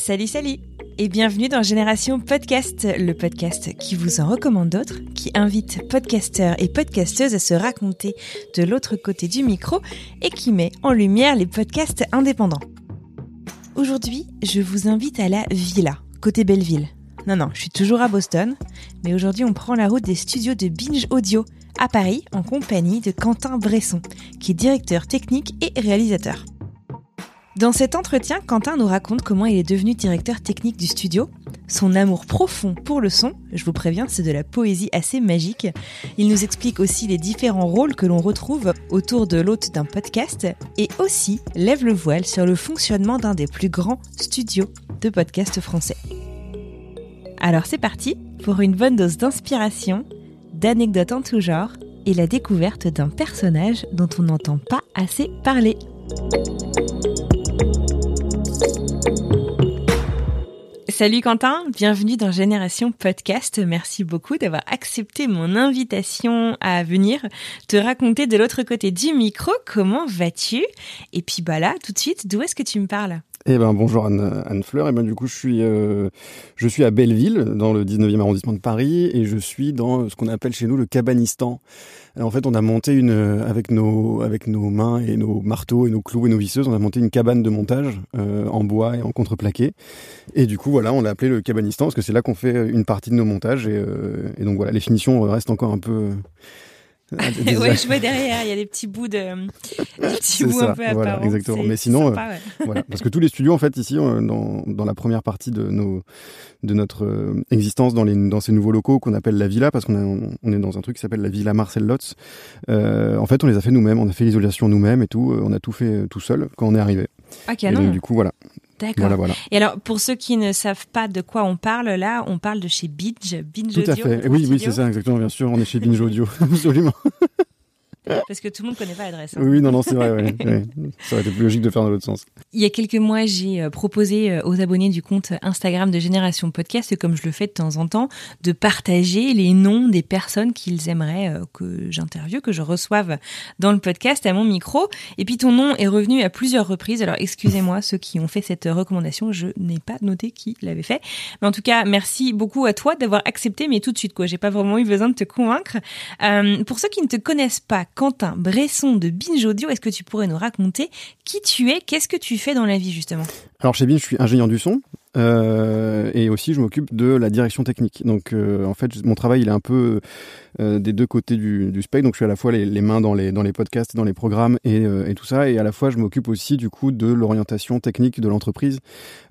Salut, salut et bienvenue dans Génération Podcast, le podcast qui vous en recommande d'autres, qui invite podcasteurs et podcasteuses à se raconter de l'autre côté du micro et qui met en lumière les podcasts indépendants. Aujourd'hui, je vous invite à la Villa, côté Belleville. Non, non, je suis toujours à Boston, mais aujourd'hui on prend la route des studios de Binge Audio à Paris en compagnie de Quentin Bresson, qui est directeur technique et réalisateur. Dans cet entretien, Quentin nous raconte comment il est devenu directeur technique du studio, son amour profond pour le son, je vous préviens, c'est de la poésie assez magique. Il nous explique aussi les différents rôles que l'on retrouve autour de l'hôte d'un podcast et aussi lève le voile sur le fonctionnement d'un des plus grands studios de podcast français. Alors c'est parti pour une bonne dose d'inspiration, d'anecdotes en tout genre et la découverte d'un personnage dont on n'entend pas assez parler. Salut Quentin, bienvenue dans Génération Podcast. Merci beaucoup d'avoir accepté mon invitation à venir te raconter de l'autre côté du micro comment vas-tu? Et puis bah là, tout de suite, d'où est-ce que tu me parles? Eh ben bonjour Anne, Anne Fleur. Et ben du coup je suis euh, je suis à Belleville dans le 19e arrondissement de Paris et je suis dans ce qu'on appelle chez nous le cabanistan. Alors, en fait, on a monté une avec nos avec nos mains et nos marteaux et nos clous et nos visseuses, on a monté une cabane de montage euh, en bois et en contreplaqué. Et du coup voilà, on l'a appelé le cabanistan parce que c'est là qu'on fait une partie de nos montages et, euh, et donc voilà, les finitions restent encore un peu ouais, je vois derrière, il y a des petits bouts de, des petits bouts ça, un peu voilà, apparents. exactement. Mais sinon, sympa, ouais. voilà, parce que tous les studios en fait ici euh, dans, dans la première partie de nos de notre euh, existence dans les dans ces nouveaux locaux qu'on appelle la villa parce qu'on on est dans un truc qui s'appelle la villa Marcel Lotz. Euh, en fait, on les a fait nous-mêmes, on a fait l'isolation nous-mêmes et tout, euh, on a tout fait euh, tout seul quand on est arrivé. Ah, Et canon. donc du coup voilà, D'accord. voilà voilà. Et alors, pour ceux qui ne savent pas de quoi on parle, là, on parle de chez Binge, Binge Tout à Audio, fait. Oui oui, studio, c'est ça exactement bien sûr, on est chez Binge Audio absolument. Parce que tout le monde ne connaît pas l'adresse. hein. Oui non non, c'est vrai ouais, ouais. Ça aurait été plus logique de faire dans l'autre sens. Il y a quelques mois, j'ai euh, proposé euh, aux abonnés du compte Instagram de Génération Podcast, comme je le fais de temps en temps, de partager les noms des personnes qu'ils aimeraient euh, que j'interviewe, que je reçoive dans le podcast à mon micro. Et puis ton nom est revenu à plusieurs reprises. Alors excusez-moi ceux qui ont fait cette recommandation, je n'ai pas noté qui l'avait fait. Mais en tout cas, merci beaucoup à toi d'avoir accepté, mais tout de suite quoi. J'ai pas vraiment eu besoin de te convaincre. Euh, pour ceux qui ne te connaissent pas, Quentin Bresson de Binge Audio, est-ce que tu pourrais nous raconter qui tu es, qu'est-ce que tu fais dans la vie justement? Alors chez Binge, je suis ingénieur du son euh, et aussi je m'occupe de la direction technique. Donc euh, en fait, mon travail il est un peu euh, des deux côtés du, du spectre. Donc je suis à la fois les, les mains dans les dans les podcasts, dans les programmes et, euh, et tout ça, et à la fois je m'occupe aussi du coup de l'orientation technique de l'entreprise,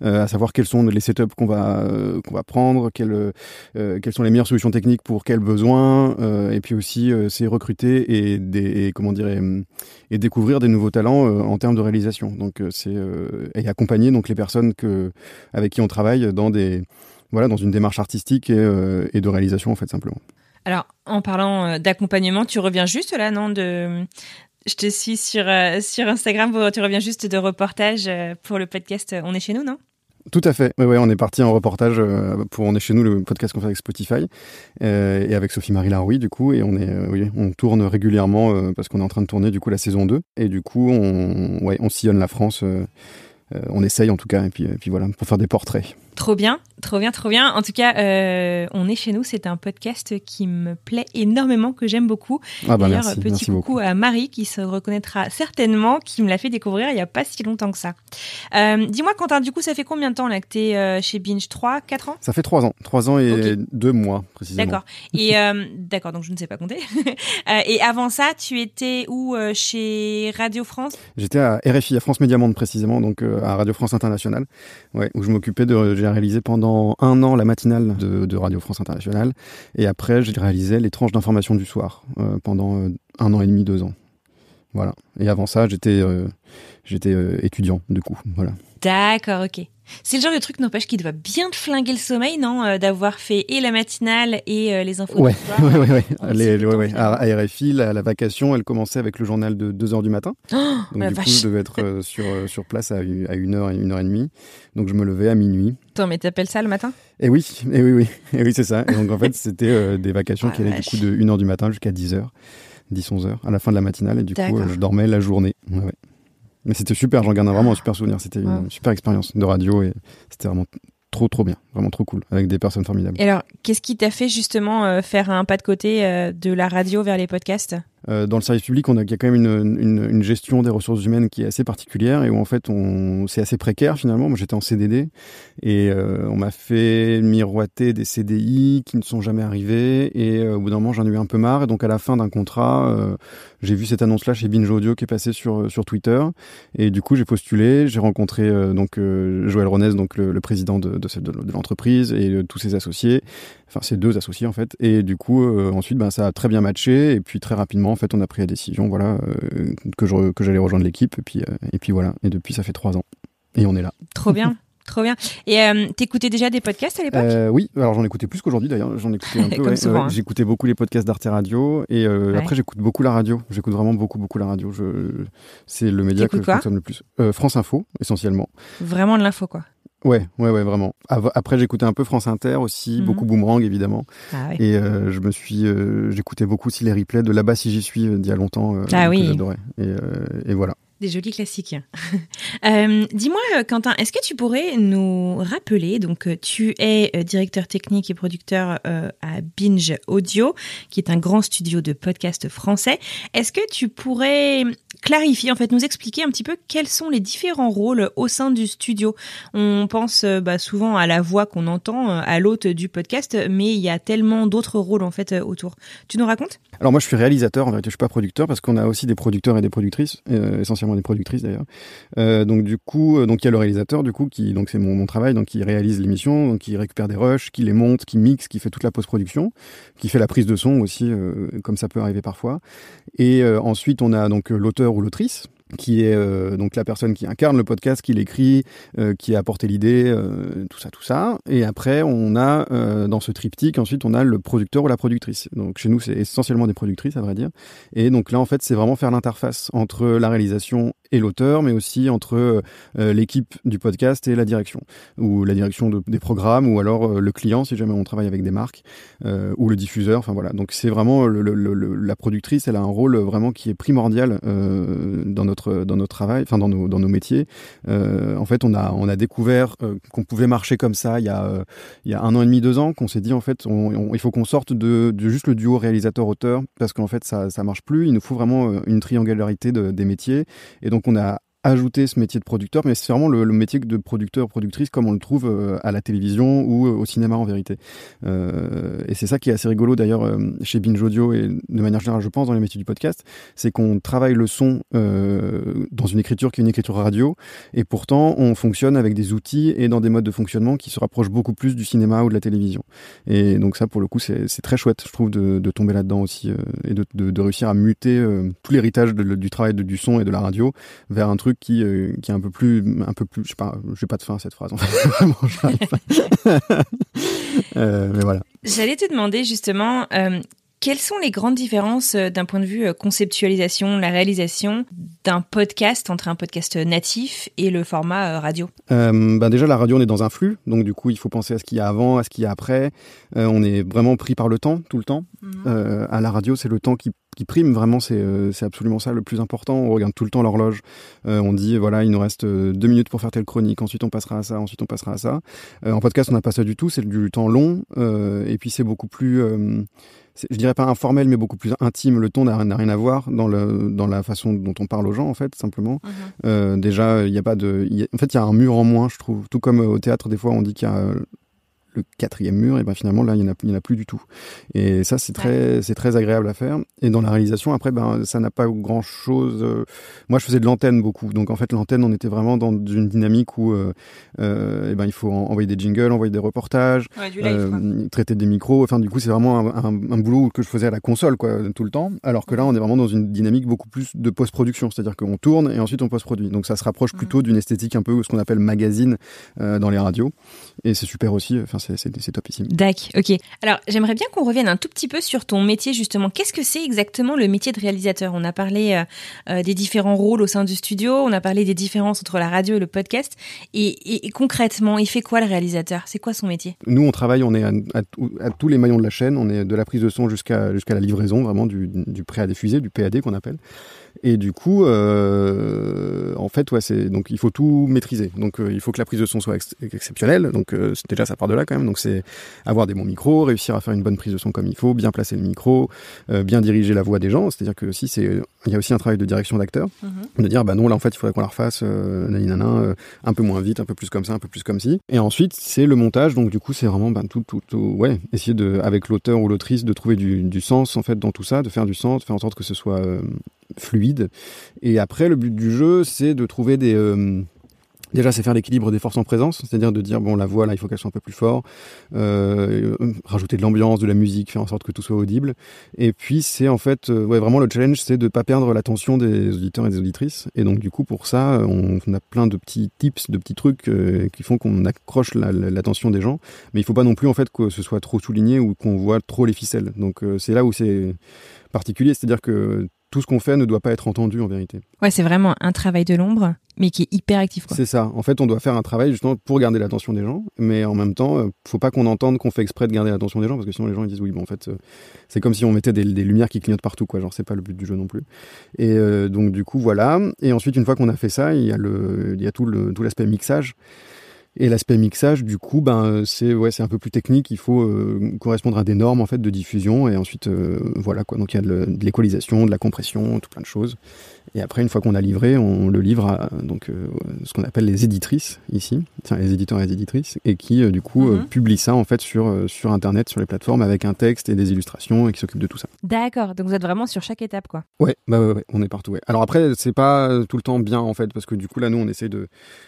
euh, à savoir quels sont les setups qu'on va qu'on va prendre, quelles quelles sont les meilleures solutions techniques pour quels besoins, et puis aussi c'est recruter et, des, et comment dire et, découvrir des nouveaux talents en termes de réalisation. Donc c'est et accompagner donc les personnes que avec qui on travaille dans des voilà dans une démarche artistique et, euh, et de réalisation en fait simplement. Alors, en parlant euh, d'accompagnement, tu reviens juste là, non de... Je te suis sur, euh, sur Instagram, tu reviens juste de reportage pour le podcast On est chez nous, non? Tout à fait. Ouais, ouais, on est parti en reportage pour On est chez nous, le podcast qu'on fait avec Spotify euh, et avec Sophie-Marie Laroui du coup. Et on est, euh, oui, on tourne régulièrement euh, parce qu'on est en train de tourner du coup la saison 2. Et du coup, on, ouais, on sillonne la France. Euh, euh, on essaye en tout cas. Et puis, et puis voilà, pour faire des portraits. Trop bien, trop bien, trop bien. En tout cas, euh, On est chez nous, c'est un podcast qui me plaît énormément, que j'aime beaucoup. Ah bah D'ailleurs, merci, petit merci coucou beaucoup. à Marie qui se reconnaîtra certainement, qui me l'a fait découvrir il n'y a pas si longtemps que ça. Euh, Dis-moi, Quentin, du coup, ça fait combien de temps là que tu es chez Binge? 3, 4 ans? Ça fait trois ans, trois ans et Ok. deux mois précisément. D'accord. Et euh, d'accord, donc je ne sais pas compter. Euh, et avant ça, tu étais où euh, chez Radio France? J'étais à RFI, à France Média Monde précisément, donc euh, à Radio France Internationale, ouais, où je m'occupais de réalisé pendant un an la matinale de, Radio France Internationale. Et après, j'ai réalisé les tranches d'information du soir pendant un an et demi, deux ans. Voilà. Et avant ça, j'étais j'étais étudiant, du coup. Voilà. D'accord, ok. C'est le genre de truc, n'empêche, qui doit bien te flinguer le sommeil, non euh, D'avoir fait et la matinale et euh, les infos ouais. soir. ouais, ouais, ouais. Oh, les, ouais, À, RFI, la, la, vacation, elle commençait avec le journal de 2h du matin. Oh, Donc du coup, je devais être euh, sur, sur place à, 1h, 1h30. Donc je me levais à minuit. Attends, mais t'appelles ça le matin? Eh oui, et eh oui, oui. Et oui, c'est ça. Et donc en fait, c'était des vacations ah, qui allaient du coup de 1h du matin jusqu'à 10h. 10-11h à la fin de la matinale et du coup je dormais la journée. Ouais, mais c'était super, j'en garde vraiment un super souvenir. C'était une super expérience de radio et c'était vraiment trop trop bien, vraiment trop cool, avec des personnes formidables. Et alors, qu'est-ce qui t'a fait justement euh, faire un pas de côté euh, de la radio vers les podcasts? Euh, dans le service public, on a, il y a quand même une, une, une, gestion des ressources humaines qui est assez particulière et où en fait on, c'est assez précaire finalement. Moi j'étais en CDD et euh, on m'a fait miroiter des CDI qui ne sont jamais arrivés et euh, au bout d'un moment j'en ai eu un peu marre. Et donc à la fin d'un contrat, euh, j'ai vu cette annonce-là chez Binge Audio qui est passée sur sur Twitter. Et du coup j'ai postulé, j'ai rencontré donc Joël Ronès, donc le, le président de, de, de l'entreprise et tous ses associés, enfin ses deux associés en fait et du coup ensuite ben ça a très bien matché et puis très rapidement en fait, on a pris la décision, voilà, euh, que je, que j'allais rejoindre l'équipe. Et puis, euh, et puis voilà. Et depuis, ça fait trois ans. Et on est là. Trop bien. Trop bien. Et euh, t'écoutais déjà des podcasts à l'époque? Oui, alors j'en écoutais plus qu'aujourd'hui d'ailleurs. J'en écoutais un peu. Hein. J'écoutais beaucoup les podcasts d'Arte Radio et après j'écoute beaucoup la radio. J'écoute vraiment beaucoup beaucoup la radio. Je... C'est le média que je consomme le plus. France Info essentiellement. Vraiment de l'info quoi. Ouais, ouais, ouais, vraiment. Après, j'écoutais un peu France Inter aussi, mhm. beaucoup Boomerang évidemment. Ah, Et euh, je me suis, euh, j'écoutais beaucoup aussi les replays de là-bas si j'y suis euh, d'il y a longtemps. ah oui. J'adorais. Et, et, voilà. Des jolis classiques. euh, Dis-moi, Quentin, est-ce que tu pourrais nous rappeler, donc tu es directeur technique et producteur à Binge Audio, qui est un grand studio de podcast français. Est-ce que tu pourrais clarifier, en fait, nous expliquer un petit peu quels sont les différents rôles au sein du studio? On pense bah, souvent à la voix qu'on entend, à l'hôte du podcast, mais il y a tellement d'autres rôles en fait autour. Tu nous racontes? Alors moi, je suis réalisateur, en vérité, je suis pas producteur parce qu'on a aussi des producteurs et des productrices, essentiellement des productrices d'ailleurs. Euh, donc du coup, euh, il y a le réalisateur du coup qui donc c'est mon, travail, qui réalise l'émission, donc qui récupère des rushs, qui les monte, qui mixe, qui fait toute la post-production, qui fait la prise de son aussi, euh, comme ça peut arriver parfois. Et ensuite on a donc l'auteur ou l'autrice qui est euh, donc la personne qui incarne le podcast, qui l'écrit, euh, qui a apporté l'idée, euh, tout ça, tout ça. Et après, on a dans ce triptyque, ensuite, on a le producteur ou la productrice. Donc chez nous, c'est essentiellement des productrices, à vrai dire. Et donc là, en fait, c'est vraiment faire l'interface entre la réalisation et l'auteur, mais aussi entre l'équipe du podcast et la direction, ou la direction de, des programmes, ou alors le client, si jamais on travaille avec des marques, ou le diffuseur. Enfin voilà. Donc c'est vraiment le, le, la productrice, elle a un rôle vraiment qui est primordial dans notre dans notre travail, enfin dans nos, dans nos métiers. Euh, en fait, on a, on a découvert euh, qu'on pouvait marcher comme ça il y a, euh, il y a un an et demi, deux ans, qu'on s'est dit en fait, il faut qu'on sorte de, de, juste le duo réalisateur-auteur parce qu'en fait ça, ça marche plus. Il nous faut vraiment une triangularité de, des métiers. Et donc on a ajouter ce métier de producteur, mais c'est vraiment le, métier de producteur, productrice comme on le trouve euh, à la télévision ou euh, au cinéma en vérité. Euh, et c'est ça qui est assez rigolo d'ailleurs chez Binge Audio et de manière générale, je pense, dans les métiers du podcast, c'est qu'on travaille le son dans une écriture qui est une écriture radio, et pourtant on fonctionne avec des outils et dans des modes de fonctionnement qui se rapprochent beaucoup plus du cinéma ou de la télévision. Et donc ça, pour le coup, c'est très chouette, je trouve, de, tomber là-dedans aussi et de, réussir à muter tout l'héritage du travail du son et de la radio vers un truc qui, euh, qui est un peu plus, un peu plus, je sais pas, j'ai pas de fin à cette phrase en fait. euh, mais voilà. J'allais te demander justement, euh, quelles sont les grandes différences d'un point de vue conceptualisation, la réalisation d'un podcast entre un podcast natif et le format radio? Euh, ben Déjà, la radio, on est dans un flux, donc du coup, il faut penser à ce qu'il y a avant, à ce qu'il y a après. Euh, on est vraiment pris par le temps, tout le temps. Euh, à la radio, c'est le temps qui qui prime vraiment, c'est absolument ça le plus important. On regarde tout le temps l'horloge. on dit, voilà, il nous reste deux minutes pour faire telle chronique, ensuite on passera à ça, ensuite on passera à ça. en podcast, on n'a pas ça du tout, c'est du temps long, et puis c'est beaucoup plus je dirais pas informel, mais beaucoup plus intime. Le ton n'a rien à voir dans, le, dans la façon dont on parle aux gens, en fait, simplement. Mhm. Euh, déjà, il n'y a pas de. en fait, il y a un mur en moins, je trouve. Tout comme au théâtre, des fois, on dit qu'il y a le quatrième mur, et ben finalement là il y en a, il y en a plus du tout. Et ça c'est très, c'est très agréable à faire. Et dans la réalisation, après, ben ça n'a pas grand chose. euh, Moi je faisais de l'antenne beaucoup, donc en fait l'antenne on était vraiment dans une dynamique où, euh, euh, eh ben il faut en- envoyer des jingles, envoyer des reportages, Ouais, du euh, traiter des micros. Enfin, du coup, c'est vraiment un, un- un boulot que je faisais à la console, quoi, tout le temps. Alors que là, on est vraiment dans une dynamique beaucoup plus de post-production, c'est-à-dire qu'on tourne et ensuite on post-produit. Donc, ça se rapproche plutôt d'une esthétique un peu ce qu'on appelle magazine dans les radios. Et c'est super aussi. Enfin, c'est c'est- topissime. Dac, ok. Alors, j'aimerais bien qu'on revienne un tout petit peu sur ton métier, justement. Qu'est-ce que c'est exactement le métier de réalisateur? On a parlé euh, euh, des différents rôles au sein du studio, on a parlé des différences entre la radio et le podcast. Et, et- et concrètement, il fait quoi le réalisateur? C'est quoi son métier? Nous, on travaille, on est à, à tous les maillons de la chaîne. On est de la prise de son jusqu'à jusqu'à la livraison, vraiment du, du prêt à diffuser, du PAD qu'on appelle. Et du coup, euh, en fait, ouais, c'est donc il faut tout maîtriser. Donc euh, il faut que la prise de son soit ex- exceptionnelle. Donc euh, déjà ça part de là quand même. Donc c'est avoir des bons micros, réussir à faire une bonne prise de son comme il faut, bien placer le micro, euh, bien diriger la voix des gens. C'est-à-dire que aussi c'est il y a aussi un travail de direction d'acteur, de dire bah non là en fait il faudrait qu'on la refasse, euh, nani, nana, euh, un peu moins vite, un peu plus comme ça, un peu plus comme ci. Et ensuite c'est le montage. Donc du coup c'est vraiment ben, tout, tout, tout, ouais, essayer de avec l'auteur ou l'autrice de trouver du, du sens en fait dans tout ça, de faire du sens, de faire en sorte que ce soit euh, fluide. Et après, le but du jeu, c'est de trouver des. euh, Déjà, c'est faire l'équilibre des forces en présence, c'est-à-dire de dire bon, la voix là, il faut qu'elle soit un peu plus fort, euh, euh, rajouter de l'ambiance, de la musique, faire en sorte que tout soit audible. Et puis, c'est en fait, euh, ouais, vraiment le challenge, c'est de pas perdre l'attention des auditeurs et des auditrices. Et donc, du coup, pour ça, on, a plein de petits tips, de petits trucs euh, qui font qu'on accroche la- la- l'attention des gens. Mais il faut pas non plus en fait que ce soit trop souligné ou qu'on voit trop les ficelles. Donc, euh, c'est là où c'est particulier, c'est-à-dire que tout ce qu'on fait ne doit pas être entendu en vérité. Ouais, c'est vraiment un travail de l'ombre, mais qui est hyper actif. C'est ça. En fait, on doit faire un travail justement pour garder l'attention des gens, mais en même temps, euh, faut pas qu'on entende qu'on fait exprès de garder l'attention des gens, parce que sinon les gens ils disent oui, bon en fait, euh, c'est comme si on mettait des, des lumières qui clignotent partout, quoi. Genre c'est pas le but du jeu non plus. Et euh, donc du coup voilà. Et ensuite, une fois qu'on a fait ça, il y a le, il y a tout le tout l'aspect mixage. Et l'aspect mixage, du coup, ben euh, c'est ouais, un peu plus technique. Il faut euh, correspondre à des normes en fait de diffusion, et ensuite euh, voilà quoi. Donc il y a de l'équalisation, de la compression, tout plein de choses. Et après, une fois qu'on a livré, on le livre à donc euh, ce qu'on appelle les éditrices ici, enfin, les éditeurs et les éditrices, et qui euh, du coup euh, Mhm. publient ça en fait sur sur internet, sur les plateformes avec un texte et des illustrations et qui s'occupent de tout ça. D'accord, donc vous êtes vraiment sur chaque étape, quoi. Ouais, bah ouais, ouais, on est partout. Ouais. Alors après, c'est pas tout le temps bien en fait, parce que du coup là, nous, on essaie de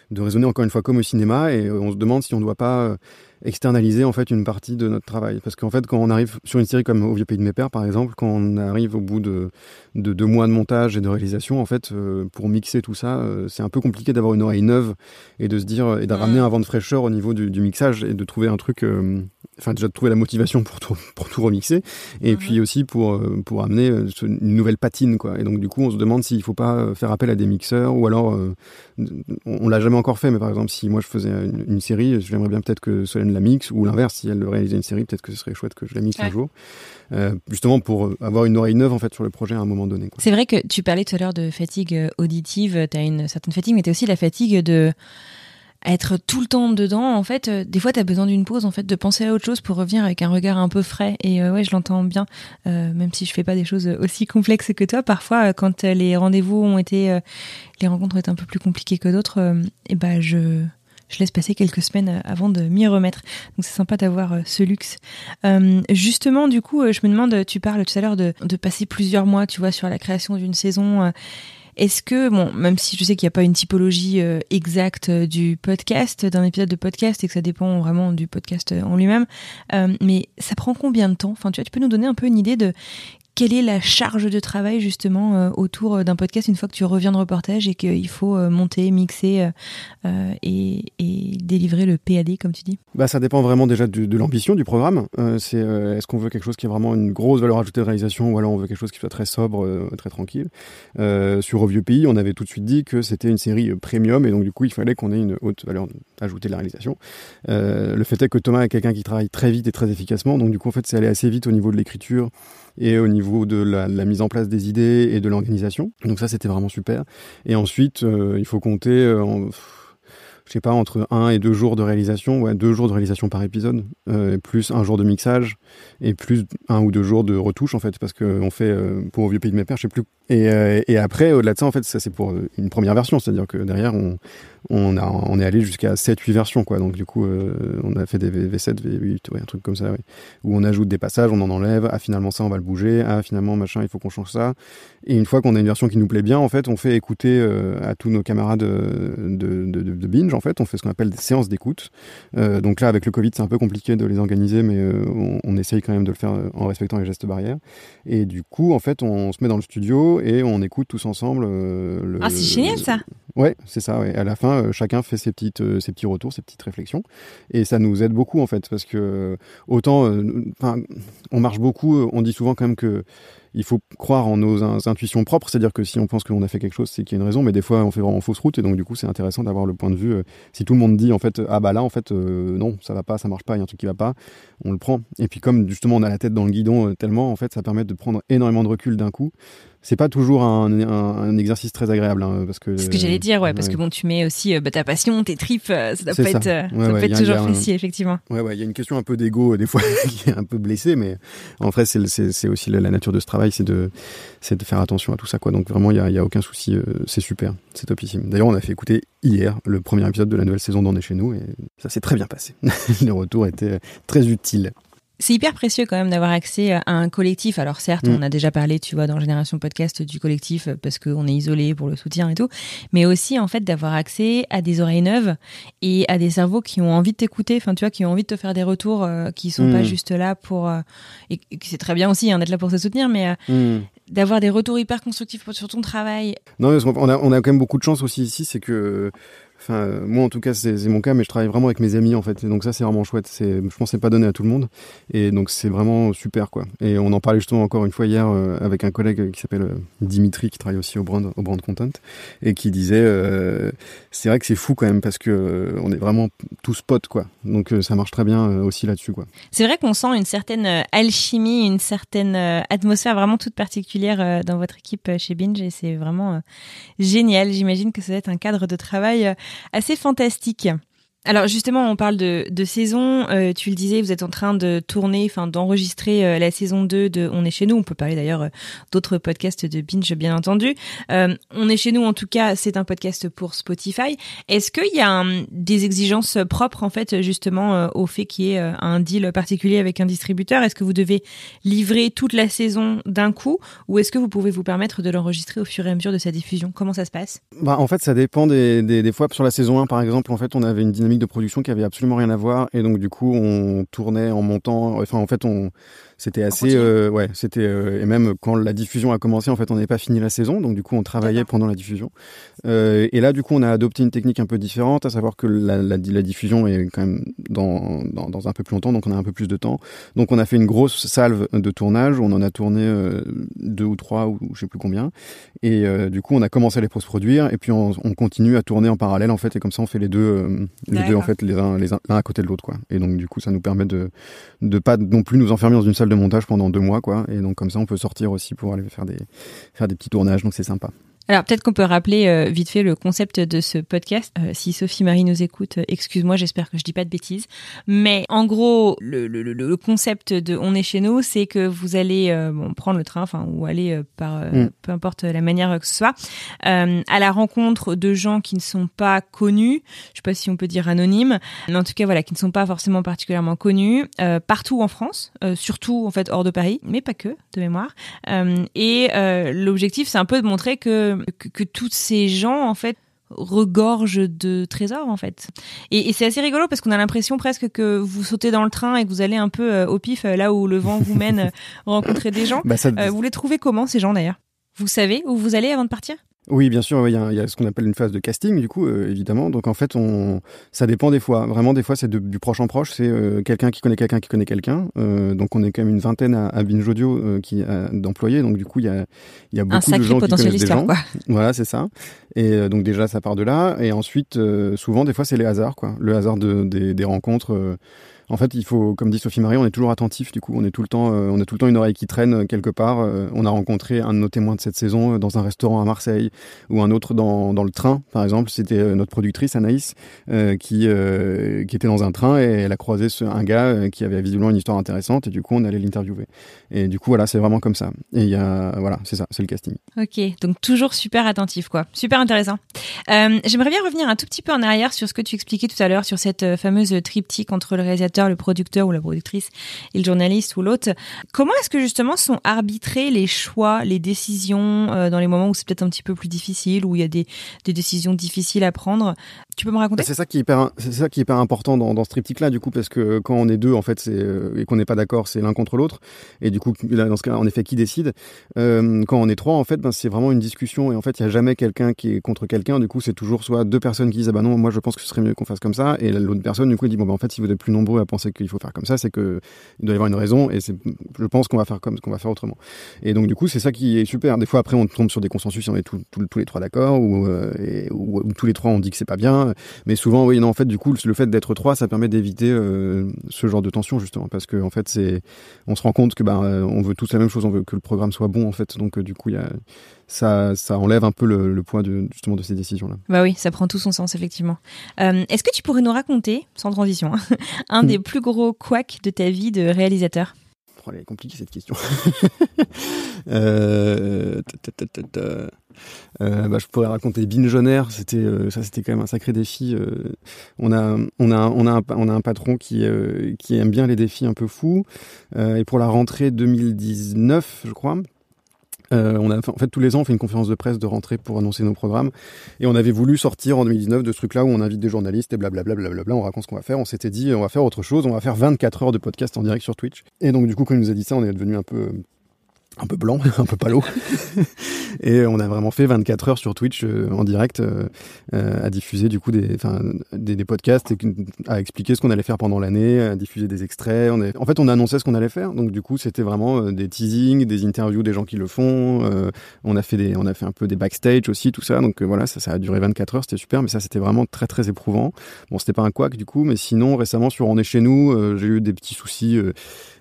de raisonner encore une fois comme au cinéma, et on se demande si on doit pas externaliser en fait une partie de notre travail, parce qu'en fait, quand on arrive sur une série comme Au vieux pays de mes pères, par exemple, quand on arrive au bout de de deux mois de montage et de réalisation, en fait, euh, pour mixer tout ça, euh, c'est un peu compliqué d'avoir une oreille neuve et de se dire et de ramener un vent de fraîcheur au niveau du, du mixage et de trouver un truc, euh, enfin déjà de trouver la motivation pour tout pour tout remixer, et puis aussi pour euh, pour amener euh, une nouvelle patine quoi. Et donc du coup, on se demande s'il faut pas euh, faire appel à des mixeurs ou alors euh, on, on l'a jamais encore fait, mais par exemple, si moi je faisais une, une série, j'aimerais bien peut-être que Solène la mixe, ou l'inverse, si elle réalisait une série, peut-être que ce serait chouette que je la mixe un Ouais. jour, Euh, justement pour euh, avoir une oreille neuve en fait sur le projet à un moment donné. C'est vrai que tu parlais tout à l'heure de fatigue euh, auditive, tu as une certaine fatigue, mais tu aussi la fatigue de être tout le temps dedans. En fait, euh, des fois, tu as besoin d'une pause, en fait, de penser à autre chose pour revenir avec un regard un peu frais. Et euh, ouais, je l'entends bien, euh, même si je fais pas des choses aussi complexes que toi. Parfois, quand les rendez-vous ont été, les rencontres ont été un peu plus compliquées que d'autres, et ben je je laisse passer quelques semaines euh, avant de m'y remettre. Donc c'est sympa d'avoir euh, ce luxe. Euh, justement, du coup, je me demande, tu parles tout à l'heure de, passer plusieurs mois, tu vois, sur la création d'une saison. Est-ce que, bon, même si je sais qu'il n'y a pas une typologie exacte du podcast, d'un épisode de podcast, et que ça dépend vraiment du podcast en lui-même, mais ça prend combien de temps? Enfin, tu vois, tu peux nous donner un peu une idée de quelle est la charge de travail justement euh, autour euh, d'un podcast une fois que tu reviens de reportage et qu'il faut euh, monter, mixer et, délivrer le PAD comme tu dis? Bah, ça dépend vraiment déjà de l'ambition du programme. C'est est-ce qu'on veut quelque chose qui est vraiment une grosse valeur ajoutée de réalisation ou alors on veut quelque chose qui soit très sobre, très tranquille? Sur Au Vieux Pays, on avait tout de suite dit que c'était une série premium et donc du coup il fallait qu'on ait une haute valeur ajoutée de la réalisation. Le fait est que Thomas est quelqu'un qui travaille très vite et très efficacement, donc du coup en fait c'est allé assez vite au niveau de l'écriture et au niveau de la, mise en place des idées et de l'organisation. Donc ça c'était vraiment super. Et ensuite euh, il faut compter euh, en, je sais pas, entre un et deux jours de réalisation, ouais, deux jours de réalisation par épisode, euh, plus un jour de mixage, et plus un ou deux jours de retouche, en fait, parce qu'on fait, pour Au Vieux Pays de mes Pères, je sais plus Et, euh, et après, au-delà de ça, en fait, ça c'est pour euh, une première version, c'est-à-dire que derrière, on, a, on est allé jusqu'à 7-8 versions, quoi. Donc du coup, euh, on a fait des v, 7 V8, ouais, un truc comme ça. Où on ajoute des passages, on en enlève, ah finalement ça, on va le bouger, ah finalement machin, il faut qu'on change ça. Et une fois qu'on a une version qui nous plaît bien, en fait, on fait écouter à tous nos camarades de, binge, en fait, on fait ce qu'on appelle des séances d'écoute. Donc là, avec le Covid, c'est un peu compliqué de les organiser, mais on, essaye quand même de le faire en respectant les gestes barrières. Et du coup, en fait, on se met dans le studio et on écoute tous ensemble. le, ah, c'est génial ça. Ouais, c'est ça. Ouais. À la fin, chacun fait ses petites, ses petits retours, ses petites réflexions, et ça nous aide beaucoup en fait, parce que autant, enfin, on marche beaucoup. On dit souvent quand même que il faut croire en nos intuitions propres, c'est-à-dire que si on pense que l'on a fait quelque chose, c'est qu'il y a une raison, mais des fois on fait vraiment fausse route, et donc du coup c'est intéressant d'avoir le point de vue. si tout le monde dit en fait, ah bah là en fait euh, non, ça va pas, ça marche pas, il y a un truc qui va pas, on le prend. Et puis comme justement on a la tête dans le guidon euh, tellement, en fait ça permet de prendre énormément de recul d'un coup c'est pas toujours un, un, un, exercice très agréable hein, parce que ce que j'allais dire ouais parce que bon tu mets aussi euh, bah, ta passion tes tripes ça doit pas ça. être euh, ouais, ça ouais, peut être toujours facile effectivement. Ouais ouais il y a une question un peu d'ego euh, des fois qui est un peu blessé mais en vrai c'est c'est aussi la, la, nature de ce travail c'est de c'est de faire attention à tout ça quoi. Donc vraiment il y a, y a aucun souci c'est super c'est topissime. D'ailleurs on a fait écouter hier le premier épisode de la nouvelle saison est chez nous et ça s'est très bien passé. Le retour était très utile c'est hyper précieux quand même d'avoir accès à un collectif. Alors certes, mm. on a déjà parlé, tu vois, dans Génération Podcast du collectif euh, parce qu'on est isolé pour le soutien et tout, mais aussi en fait d'avoir accès à des oreilles neuves et à des cerveaux qui ont envie de t'écouter, enfin tu vois, qui ont envie de te faire des retours, euh, qui sont pas mm. juste là pour euh, et, c'est très bien aussi hein, d'être là pour se soutenir, mais mm. d'avoir des retours hyper constructifs sur ton travail. Non, on a, on a quand même beaucoup de chance aussi ici, c'est que Enfin, moi en tout cas c'est mon cas, mais je travaille vraiment avec mes amis en fait, donc ça c'est vraiment chouette. Je pense c'est pas donné à tout le monde, et donc c'est vraiment super quoi. Et on en parlait justement encore une fois hier euh, avec un collègue qui s'appelle euh, Dimitri qui travaille aussi au brand, au brand content, et qui disait euh, c'est vrai que c'est fou quand même parce que on est vraiment tous potes quoi. Donc ça marche très bien aussi là-dessus quoi. C'est vrai qu'on sent une certaine alchimie, une certaine atmosphère vraiment toute particulière dans votre équipe chez Binge, et c'est vraiment génial. J'imagine que ça va être un cadre de travail assez fantastique. Alors justement, on parle de, saison. Euh, tu le disais, vous êtes en train de tourner, enfin d'enregistrer euh, la saison 2 de On est chez nous. On peut parler d'ailleurs euh, d'autres podcasts de Binge, bien entendu. on est chez nous, en tout cas, c'est un podcast pour Spotify. Est-ce qu'il y a des exigences propres, en fait, justement, au fait qu'il y ait un deal particulier avec un distributeur? Est-ce que vous devez livrer toute la saison d'un coup ou est-ce que vous pouvez vous permettre de l'enregistrer au fur et à mesure de sa diffusion? Comment ça se passe? Bah, En fait, ça dépend des, des, des fois. Sur la saison 1, par exemple, en fait, on avait une dynamique de production qui avait absolument rien à voir. Et donc du coup on tournait en montant enfin en fait on c'était assez, euh, ouais, c'était euh, et même quand la diffusion a commencé, en fait, on n'avait pas fini la saison, donc du coup, on travaillait pendant la diffusion. Euh, et là, du coup, on a adopté une technique un peu différente, à savoir que la, la, la diffusion est quand même dans, dans, dans, un peu plus longtemps, donc on a un peu plus de temps. Donc, on a fait une grosse salve de tournage, on en a tourné deux ou trois ou je sais plus combien. Et du coup, on a commencé à les post-produire, et puis on, on, continue à tourner en parallèle, en fait, et comme ça, on fait les deux, les deux en fait, les uns, les uns, l'un à côté de l'autre, quoi. Et donc, du coup, ça nous permet de de pas non plus nous enfermer dans une salle de montage pendant deux mois, quoi. Et donc comme ça, on peut sortir aussi pour aller faire des faire des petits tournages. Donc c'est sympa. Alors peut-être qu'on peut rappeler euh, vite fait le concept de ce podcast. Euh, si Sophie Marie nous écoute, euh, excuse-moi, j'espère que je dis pas de bêtises. Mais en gros, le, le, le concept de On est chez nous, c'est que vous allez bon, prendre le train, enfin ou aller par mm. peu importe la manière que ce soit, à la rencontre de gens qui ne sont pas connus. Je sais pas si on peut dire anonymes, mais en tout cas voilà, qui ne sont pas forcément particulièrement connus partout en France, surtout en fait hors de Paris, mais pas que de mémoire. et l'objectif, c'est un peu de montrer que que, que tous ces gens en fait regorgent de trésors en fait. Et, et c'est assez rigolo parce qu'on a l'impression presque que vous sautez dans le train et que vous allez un peu euh, au pif euh, là où le vent vous mène euh, rencontrer des gens. Bah ça... vous les trouvez comment ces gens d'ailleurs? Vous savez où vous allez avant de partir? Oui, bien sûr, il y, a, y, a ce qu'on appelle une phase de casting, du coup, euh, évidemment. Donc en fait, on, ça dépend des fois. Vraiment, des fois, c'est du proche en proche. C'est euh, quelqu'un qui connaît quelqu'un qui connaît quelqu'un. Euh, donc on est quand même une vingtaine à, à Binge Audio qui d'employés. Donc du coup, il y a, y a beaucoup de gens qui connaissent des gens. Quoi. Voilà, c'est ça. Et donc déjà, ça part de là. Et ensuite, souvent, des fois, c'est les hasards, quoi. Le hasard de, des, des rencontres En fait, il faut, comme dit Sophie Marie, on est toujours attentif. Du coup, on est tout le temps, euh, on a tout le temps une oreille qui traîne euh, quelque part. Euh, on a rencontré un de nos témoins de cette saison dans un restaurant à Marseille ou un autre dans, dans le train, par exemple. C'était notre productrice Anaïs qui qui était dans un train et elle a croisé un gars qui avait visiblement une histoire intéressante et du coup, on allait l'interviewer. Et du coup, voilà, c'est vraiment comme ça. Et il y a, voilà, c'est ça, c'est le casting. Ok, donc toujours super attentif, quoi. Super intéressant. J'aimerais bien revenir un tout petit peu en arrière sur ce que tu expliquais tout à l'heure sur cette fameuse triptyque entre le réalisateur le producteur ou la productrice et le journaliste ou l'autre. Comment est-ce que justement sont arbitrés les choix, les décisions euh, dans les moments où c'est peut-être un petit peu plus difficile, où il y a des, des décisions difficiles à prendre? Tu peux me raconter? C'est ça qui est hyper, c'est ça qui est important dans, ce triptyque-là, du coup, parce que quand on est deux, en fait, euh, et qu'on n'est pas d'accord, c'est l'un contre l'autre. Et du coup, dans ce cas, en effet, qui décide? Euh, Quand on est trois, en fait, ben, c'est vraiment une discussion et en fait, il y a jamais quelqu'un qui est contre quelqu'un. Du coup, c'est toujours soit deux personnes qui disent ah bah non, moi je pense que ce serait mieux qu'on fasse comme ça, et l'autre personne du coup dit bon bah en fait, si vous êtes plus nombreux à penser qu'il faut faire comme ça, c'est que il doit y avoir une raison et je pense qu'on va faire comme qu'on va faire autrement. Et donc du coup, c'est ça qui est super. Des fois, après, on tombe sur des consensus, on est tous les trois d'accord ou, euh, ou, tous les trois on dit que c'est pas bien. Mais souvent, oui, non, en fait, du coup, le fait d'être trois, ça permet d'éviter euh, ce genre de tension justement parce que en fait, c'est, on se rend compte que ben, on veut tous la même chose, on veut que le programme soit bon en fait. Donc du coup, il y a ça, ça enlève un peu le, poids de, justement de ces décisions-là. Bah oui, ça prend tout son sens, effectivement. Euh, est-ce que tu pourrais nous raconter, sans transition, hein, un des hmm. plus gros couacs de ta vie de réalisateur? Oh, Elle est compliquée cette question. euh, euh, bah, je pourrais raconter Binge c'était euh, ça c'était quand même un sacré défi. On a on a on a un, on a un patron qui qui aime bien les défis un peu fous et pour la rentrée 2019, je crois, euh, on a, en fait, tous les ans, on fait une conférence de presse de rentrée pour annoncer nos programmes. Et on avait voulu sortir en 2019 de ce truc-là où on invite des journalistes et blablabla, blablabla, on raconte ce qu'on va faire. On s'était dit, on va faire autre chose, on va faire 24 heures de podcast en direct sur Twitch. Et donc, du coup, quand il nous a dit ça, on est devenu un peu un peu blanc, un peu palo. et on a vraiment fait 24 heures sur Twitch euh, en direct euh, euh, à diffuser du coup des, des, des, podcasts, et, à expliquer ce qu'on allait faire pendant l'année, à diffuser des extraits. On est... En fait, on annonçait ce qu'on allait faire. Donc du coup, c'était vraiment des teasings, des interviews des gens qui le font. on a fait des, on a fait un peu des backstage aussi, tout ça. Donc voilà, ça, ça a duré 24 heures, c'était super. Mais ça, c'était vraiment très très éprouvant. Bon, c'était pas un quack du coup, mais sinon récemment sur On est chez nous, j'ai eu des petits soucis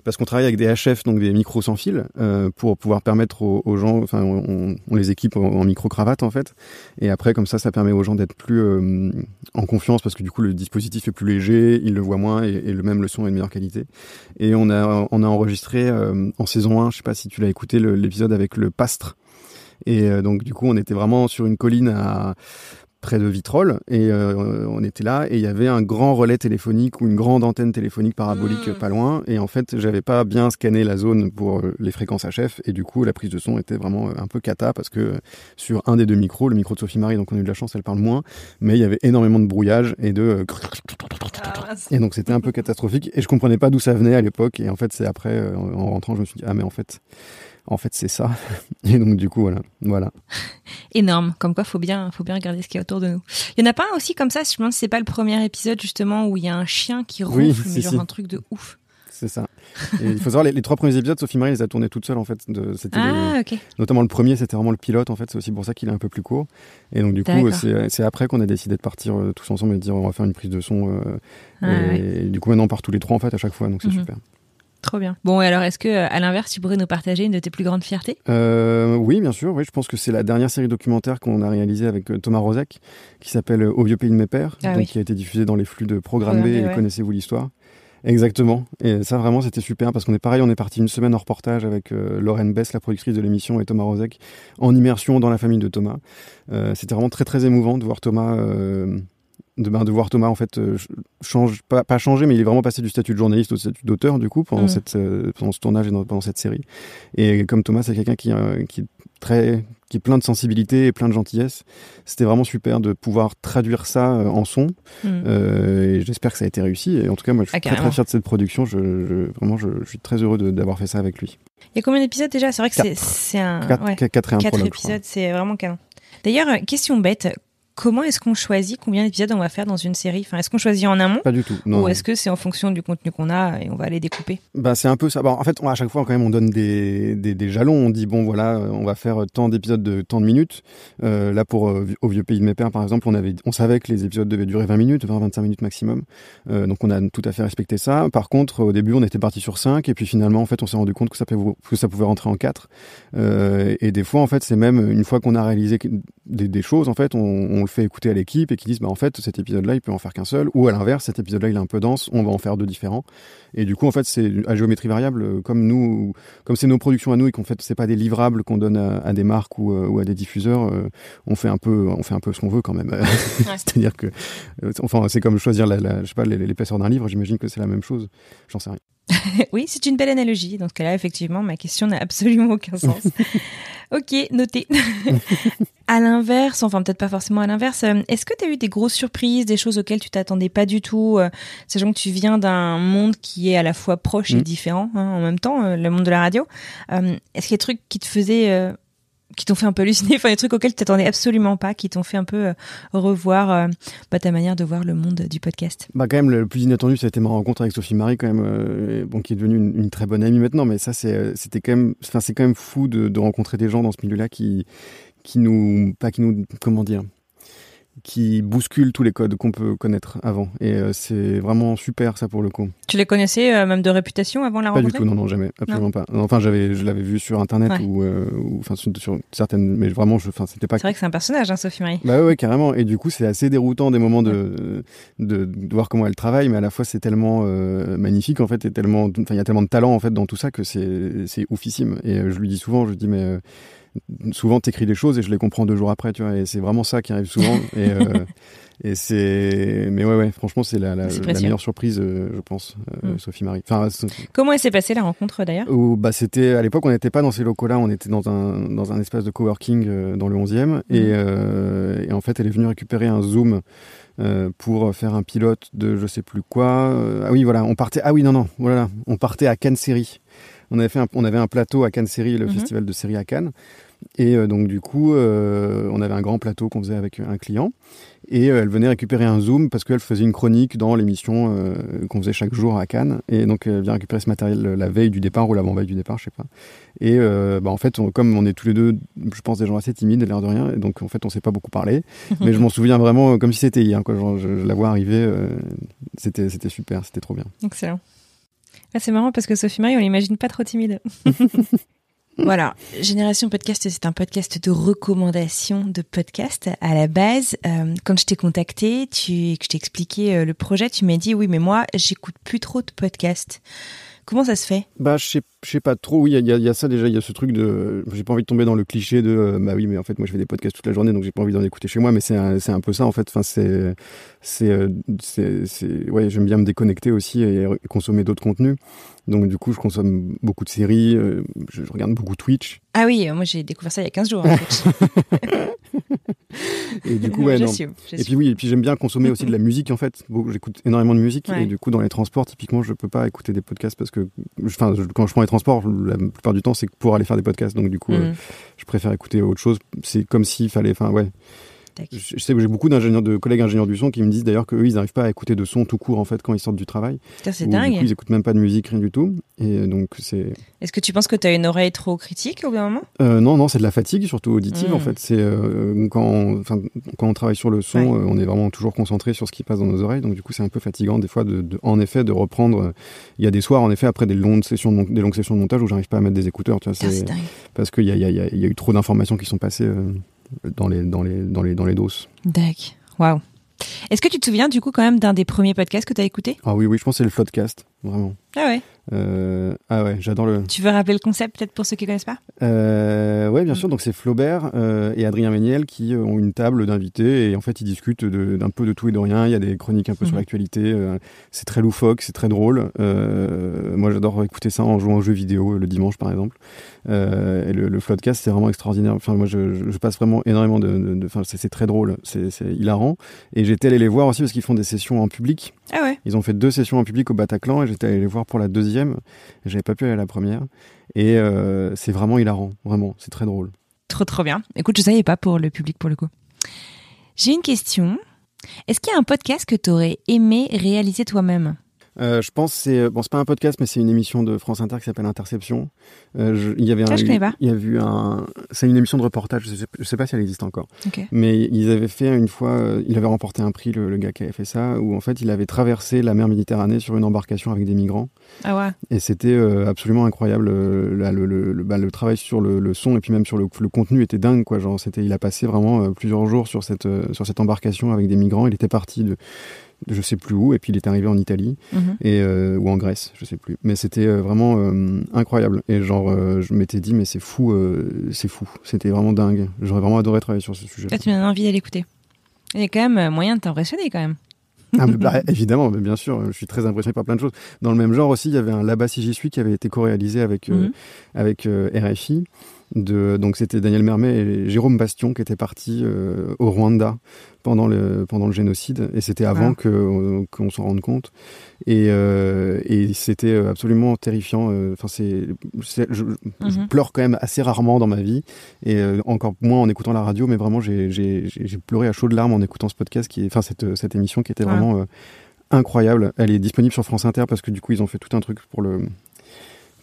parce qu'on travaille avec des HF, donc des micros sans fil, euh, pour pouvoir permettre aux, gens, enfin, on, les équipe en, micro-cravate en fait, et après comme ça, ça permet aux gens d'être plus euh, en confiance parce que du coup le dispositif est plus léger, ils le voient moins et, le même le son est de meilleure qualité. Et on a on a enregistré euh, en saison 1, je sais pas si tu l'as écouté, l'épisode avec le pastre. Et donc du coup, on était vraiment sur une colline à près de Vitrolles et euh, on était là et il y avait un grand relais téléphonique ou une grande antenne téléphonique parabolique mmh. pas loin et en fait j'avais pas bien scanné la zone pour euh, les fréquences HF et du coup la prise de son était vraiment euh, un peu cata parce que sur un des deux micros le micro de Sophie Marie donc on a eu de la chance elle parle moins mais il y avait énormément de brouillage et de ah, et donc c'était un peu catastrophique et je comprenais pas d'où ça venait à l'époque et en fait c'est après en rentrant je me suis dit ah mais en fait en fait, c'est ça. Et donc, du coup, voilà. voilà. Énorme. Comme quoi, faut bien, faut bien regarder ce qu'il y a autour de nous. Il y en a pas un aussi comme ça, je me demande si c'est pas le premier épisode, justement, où il y a un chien qui ronfle, mais genre un truc de ouf. C'est ça. Et il faut savoir, les, trois premiers épisodes, Sophie Marie les a tournés toute seule, en fait. De, ah, Notamment le premier, c'était vraiment le pilote, en fait. C'est aussi pour ça qu'il est un peu plus court. Et donc, du coup, c'est après qu'on a décidé de partir euh, tous ensemble et de dire, on va faire une prise de son. Euh, ah, et, du coup, maintenant, on part tous les trois, en fait, à chaque fois. Donc, c'est mhm. super. Trop bien. Bon, et alors, est-ce que, à l'inverse, tu pourrais nous partager une de tes plus grandes fiertés? Euh, Oui, bien sûr. Oui, je pense que c'est la dernière série documentaire qu'on a réalisée avec euh, Thomas Rozek, qui s'appelle Au vieux pays de mes pères, ah qui a été diffusée dans les flux de Programme B et Connaissez-vous l'histoire? Exactement. Et ça, vraiment, c'était super parce qu'on est pareil, on est parti une semaine en reportage avec euh, Lorraine Bess, la productrice de l'émission, et Thomas Rozek, en immersion dans la famille de Thomas. c'était vraiment très, très émouvant de voir Thomas de, ben, de voir Thomas en fait euh, change pas, pas changer mais il est vraiment passé du statut de journaliste au statut d'auteur du coup pendant mm. cette euh, pendant ce tournage et pendant cette série. Et comme Thomas c'est quelqu'un qui euh, qui est très qui est plein de sensibilité et plein de gentillesse. C'était vraiment super de pouvoir traduire ça en son. Mm. et j'espère que ça a été réussi. Et en tout cas moi je suis ah, très très fier de cette production. Je, vraiment je, suis très heureux d'avoir fait ça avec lui. Il y a combien d'épisodes déjà? C'est vrai que c'est un 4 ouais, quatre, épisodes c'est vraiment canon. D'ailleurs question bête comment est-ce qu'on choisit combien d'épisodes on va faire dans une série Enfin, est-ce qu'on choisit en amont Pas du tout. Non. ou est-ce que c'est en fonction du contenu qu'on a et on va les découper Bah c'est un peu ça. En fait, on- à chaque fois quand même, on donne des, des, des jalons. On dit bon voilà, on va faire tant d'épisodes de tant de minutes. Euh, là pour euh, au vieux pays de mes pères par exemple, on avait, on savait que les épisodes devaient durer 20 minutes, 20-25 minutes maximum. Euh, donc on a tout à fait respecté ça. Par contre, au début, on était parti sur 5 et puis finalement en fait, on s'est rendu compte que ça pouvait, que ça pouvait rentrer en 4 Euh, et des fois en fait, c'est même une fois qu'on a réalisé des, des choses en fait, on, on le fait écouter à l'équipe et qui disent bah en fait cet épisode-là, il peut en faire qu'un seul. Ou à l'inverse, cet épisode-là, il est un peu dense, on va en faire deux différents. Et du coup, en fait, c'est à géométrie variable, euh, comme nous, comme c'est nos productions à nous et qu'en fait, c'est pas des livrables qu'on donne à, à des marques ou, euh, ou à des diffuseurs, euh, on fait un peu, on fait un peu ce qu'on veut quand même. C'est-à-dire que, enfin, c'est comme choisir la, la- je sais pas, l'é- l'épaisseur d'un livre. J'imagine que c'est la même chose. J'en sais rien. Oui, c'est une belle analogie. Dans ce cas-là, effectivement, ma question n'a absolument aucun sens. ok, noté. à l'inverse, enfin peut-être pas forcément à l'inverse, euh, est-ce que tu as eu des grosses surprises, des choses auxquelles tu t'attendais pas du tout, euh, sachant que tu viens d'un monde qui est à la fois proche et Mm. différent hein, en même temps, euh, le monde de la radio Euh, Est-ce qu'il y a des trucs qui te faisaient... qui t'ont fait un peu halluciner, enfin des trucs auxquels tu t'attendais absolument pas, qui t'ont fait un peu euh, revoir euh, bah, ta manière de voir le monde du podcast. Bah quand même le plus inattendu ça a été ma rencontre avec Sophie Marie quand même euh, bon qui est devenue une, très bonne amie maintenant mais ça c'est c'était quand même enfin c'est quand même fou de, de rencontrer des gens dans ce milieu-là qui qui nous pas qui nous comment dire qui bousculent tous les codes qu'on peut connaître avant et euh, c'est vraiment super ça pour le coup. Tu les connaissais euh, même de réputation avant la Pas du tout non non jamais absolument pas. Enfin j'avais je l'avais vu sur internet Ouais. ou euh, ou enfin sur, sur certaines mais vraiment je enfin c'était pas C'est vrai que c'est un personnage, hein, Sophie Marie. bah ouais, ouais, carrément. Et du coup, c'est assez déroutant des moments de, de, de voir comment elle travaille, mais à la fois c'est tellement magnifique en fait, et tellement, enfin il y a tellement de talent en fait dans tout ça que c'est c'est oufissime. Et je lui dis souvent, je lui dis mais souvent t'écris des choses et je les comprends deux jours après, tu vois. Et c'est vraiment ça qui arrive souvent. et euh, et c'est, mais ouais ouais, franchement c'est la, la, meilleure surprise, euh, je pense, euh, Mm. Sophie Marie. Enfin, Comment elle s'est passée la rencontre d'ailleurs? Bah, c'était à l'époque on n'était pas dans ces locaux-là, on était dans un dans un espace de coworking dans le 11e et, euh, et en fait elle est venue récupérer un zoom pour faire un pilote de je sais plus quoi. Ah oui voilà, on partait ah oui non non, voilà, on partait à Cannes. On avait fait un, on avait un plateau à Cannes Série, le Mhm. festival de série à Cannes. Et euh, donc du coup, euh, on avait un grand plateau qu'on faisait avec un client. Et euh, elle venait récupérer un Zoom parce qu'elle faisait une chronique dans l'émission qu'on faisait chaque jour à Cannes. Et donc elle vient récupérer ce matériel la veille du départ ou l'avant-veille du départ, je sais pas. Et bah, en fait, on- comme on est tous les deux, je pense, des gens assez timides, l'air de rien, et donc en fait, on s'est pas beaucoup parlé. mais je m'en souviens vraiment comme si c'était hier. Quoi. Genre, je, je la vois arriver, c'était c'était super, c'était trop bien. Excellent. Ah, c'est marrant parce que Sophie Marie, on l'imagine pas trop timide. voilà, Génération Podcast, c'est un podcast de recommandation de podcast. À la base, euh, quand je t'ai contacté, tu, que je t'ai expliqué euh, le projet, tu m'as dit oui, mais moi, j'écoute plus trop de podcasts. Comment ça se fait? Bah, je sais, je sais pas trop. Oui, il y, a- il y a ça déjà. Il y a ce truc de. J'ai pas envie de tomber dans le cliché de. euh, bah oui, mais en fait, moi, je fais des podcasts toute la journée, donc j'ai pas envie d'en écouter chez moi. Mais c'est un, c'est un peu ça, en fait. Enfin, c'est, c'est, euh, c'est, c'est- ouais, j'aime bien me déconnecter aussi et, consommer d'autres contenus. Donc, du coup, je consomme beaucoup de séries. euh, je, je regarde beaucoup Twitch. Ah oui, moi j'ai découvert ça il y a 15 jours. en fait. Et du coup, ouais, non. Et puis oui, et puis j'aime bien consommer aussi de la musique en fait. Beaucoup- J'écoute énormément de musique Ouais. et du coup dans les transports typiquement je peux pas écouter des podcasts parce que, enfin quand je prends les transports la plupart du temps c'est pour aller faire des podcasts donc du coup euh, Mhm. je préfère écouter autre chose. C'est comme s'il fallait, enfin ouais. Je, sais que j'ai beaucoup d'ingénieurs, de collègues ingénieurs du son qui me disent d'ailleurs qu'eux ils n'arrivent pas à écouter de son tout court en fait quand ils sortent du travail. C'est Ou, Du coup dingue. ils écoutent même pas de musique rien du tout et donc c'est Est-ce que tu penses que tu as une oreille trop critique au bout moment? Euh, non, non, c'est de la fatigue, surtout auditive Mm. en fait. C'est euh, quand, on, quand on travaille sur le son, Ouais. euh, on est vraiment toujours concentré sur ce qui passe dans nos oreilles. Donc du coup, c'est un peu fatigant des fois, de, de- en effet, de reprendre. Il y a des soirs, en effet, après des longues sessions, de, des longues sessions de montage où j'arrive pas à mettre des écouteurs. Tu vois, Putain, c'est dingue. parce qu'il y a, y, a, il y a- il y a eu trop d'informations qui sont passées dans les dans les dans les dans les doses. D'accord. Waouh. Est-ce que tu te souviens du coup quand même d'un des premiers podcasts que tu as écouté? Ah oui, oui, je pense que c'est le Floodcast, vraiment. Ah ouais. Euh, ah ouais, j'adore le. Tu veux rappeler le concept peut-être pour ceux qui connaissent pas? Euh, ouais, bien Mm. sûr. Donc c'est Flaubert euh, et Adrien Méniel qui euh, ont une table d'invités et en fait ils discutent d'un peu de tout et de rien. Il y a des chroniques un peu sur Mhm. l'actualité. c'est très loufoque, c'est très drôle. Moi j'adore écouter ça en jouant aux jeux vidéo le dimanche par exemple. Et le, le Floodcast c'est vraiment extraordinaire. Enfin moi je, je- passe vraiment énormément de. Enfin c'est très drôle, c'est hilarant. Et j'étais allé les voir aussi parce qu'ils font des sessions en public. Ah ouais. Ils ont fait deux sessions en public au Bataclan et j'étais allé les voir pour la deuxième. J'avais pas pu aller à la première. Et euh, c'est vraiment hilarant, vraiment, c'est très drôle. Trop trop bien. Écoute, je savais pas pour le public pour le coup. J'ai une question. Est-ce qu'il y a un podcast que tu aurais aimé réaliser toi-même? Euh, je pense c'est bon c'est pas un podcast mais c'est une émission de France Inter qui s'appelle Interception. Euh, il y avait un, je pas. il y a eu un c'est une émission de reportage je sais, je sais pas si elle existe encore. Mais ils avaient fait une fois euh, il avait remporté un prix le, le gars qui avait fait ça où en fait il avait traversé la mer Méditerranée sur une embarcation avec des migrants Ah ouais. et c'était absolument incroyable là, le, le, le, bah, le travail sur le, son et puis même sur le, le contenu était dingue quoi genre c'était il a passé vraiment plusieurs jours sur cette sur cette embarcation avec des migrants il était parti de je sais plus où et puis il est arrivé en Italie Mhm. et euh, ou en Grèce, je sais plus. Mais c'était euh, vraiment euh, incroyable. Et genre, euh, je m'étais dit, mais c'est fou, c'est fou. C'était vraiment dingue. J'aurais vraiment adoré travailler sur ce sujet. Là, tu me donnes envie d'aller écouter. Il y a quand même moyen de t'impressionner quand même. Ah, mais bah, évidemment, mais bien sûr, je suis très impressionné par plein de choses. Dans le même genre aussi, il y avait un Là-bas si j'y suis qui avait été co-réalisé avec Mhm. avec RFI. De, donc c'était Daniel Mermet et Jérôme Bastion qui étaient partis euh, au Rwanda pendant le pendant le génocide. Et c'était avant Wow. que euh, qu'on s'en rende compte. Et euh, et c'était absolument terrifiant. Euh, enfin c'est je, je Mhm. pleure quand même assez rarement dans ma vie. Et euh, encore moins en écoutant la radio. Mais vraiment j'ai j'ai j'ai j'ai pleuré à chaudes larmes en écoutant ce podcast qui enfin cette cette émission qui était vraiment euh, incroyable. Elle est disponible sur France Inter parce que du coup ils ont fait tout un truc pour le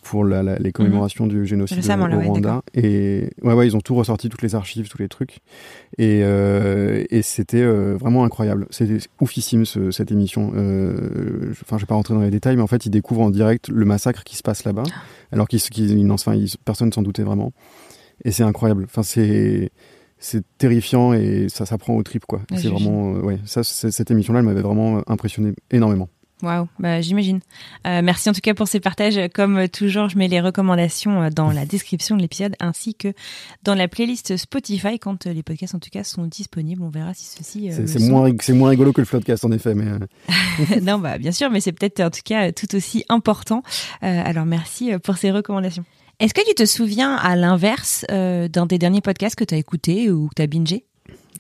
pour la- la- les commémorations du génocide Récemment, au ouais, Rwanda. et ouais, ouais, ils ont tout ressorti, toutes les archives, tous les trucs. Et, euh, et c'était euh, vraiment incroyable. C'était oufissime ce- cette émission. Euh, je- Enfin, je vais pas rentrer dans les détails, mais en fait, ils découvrent en direct le massacre qui se passe là-bas, alors qu'ils, enfin, ils- personne s'en doutait vraiment. Et c'est incroyable. Enfin, c'est c'est terrifiant et ça s'apprend au trip quoi. Ouais, c'est vraiment euh, ouais, ça cette émission là elle m'avait vraiment impressionné énormément. Waouh, bah, j'imagine. Euh, merci en tout cas pour ces partages. Comme toujours, je mets les recommandations euh, dans la description de l'épisode ainsi que dans la playlist Spotify quand euh, les podcasts en tout cas sont disponibles. On verra si ceci. C'est moins c'est moins rigolo que le podcast en effet mais euh, non, bah bien sûr, mais c'est peut-être en tout cas tout aussi important. Euh, alors merci pour ces recommandations. Est-ce que tu te souviens à l'inverse d'un des derniers podcasts que tu as écouté ou que tu as bingé?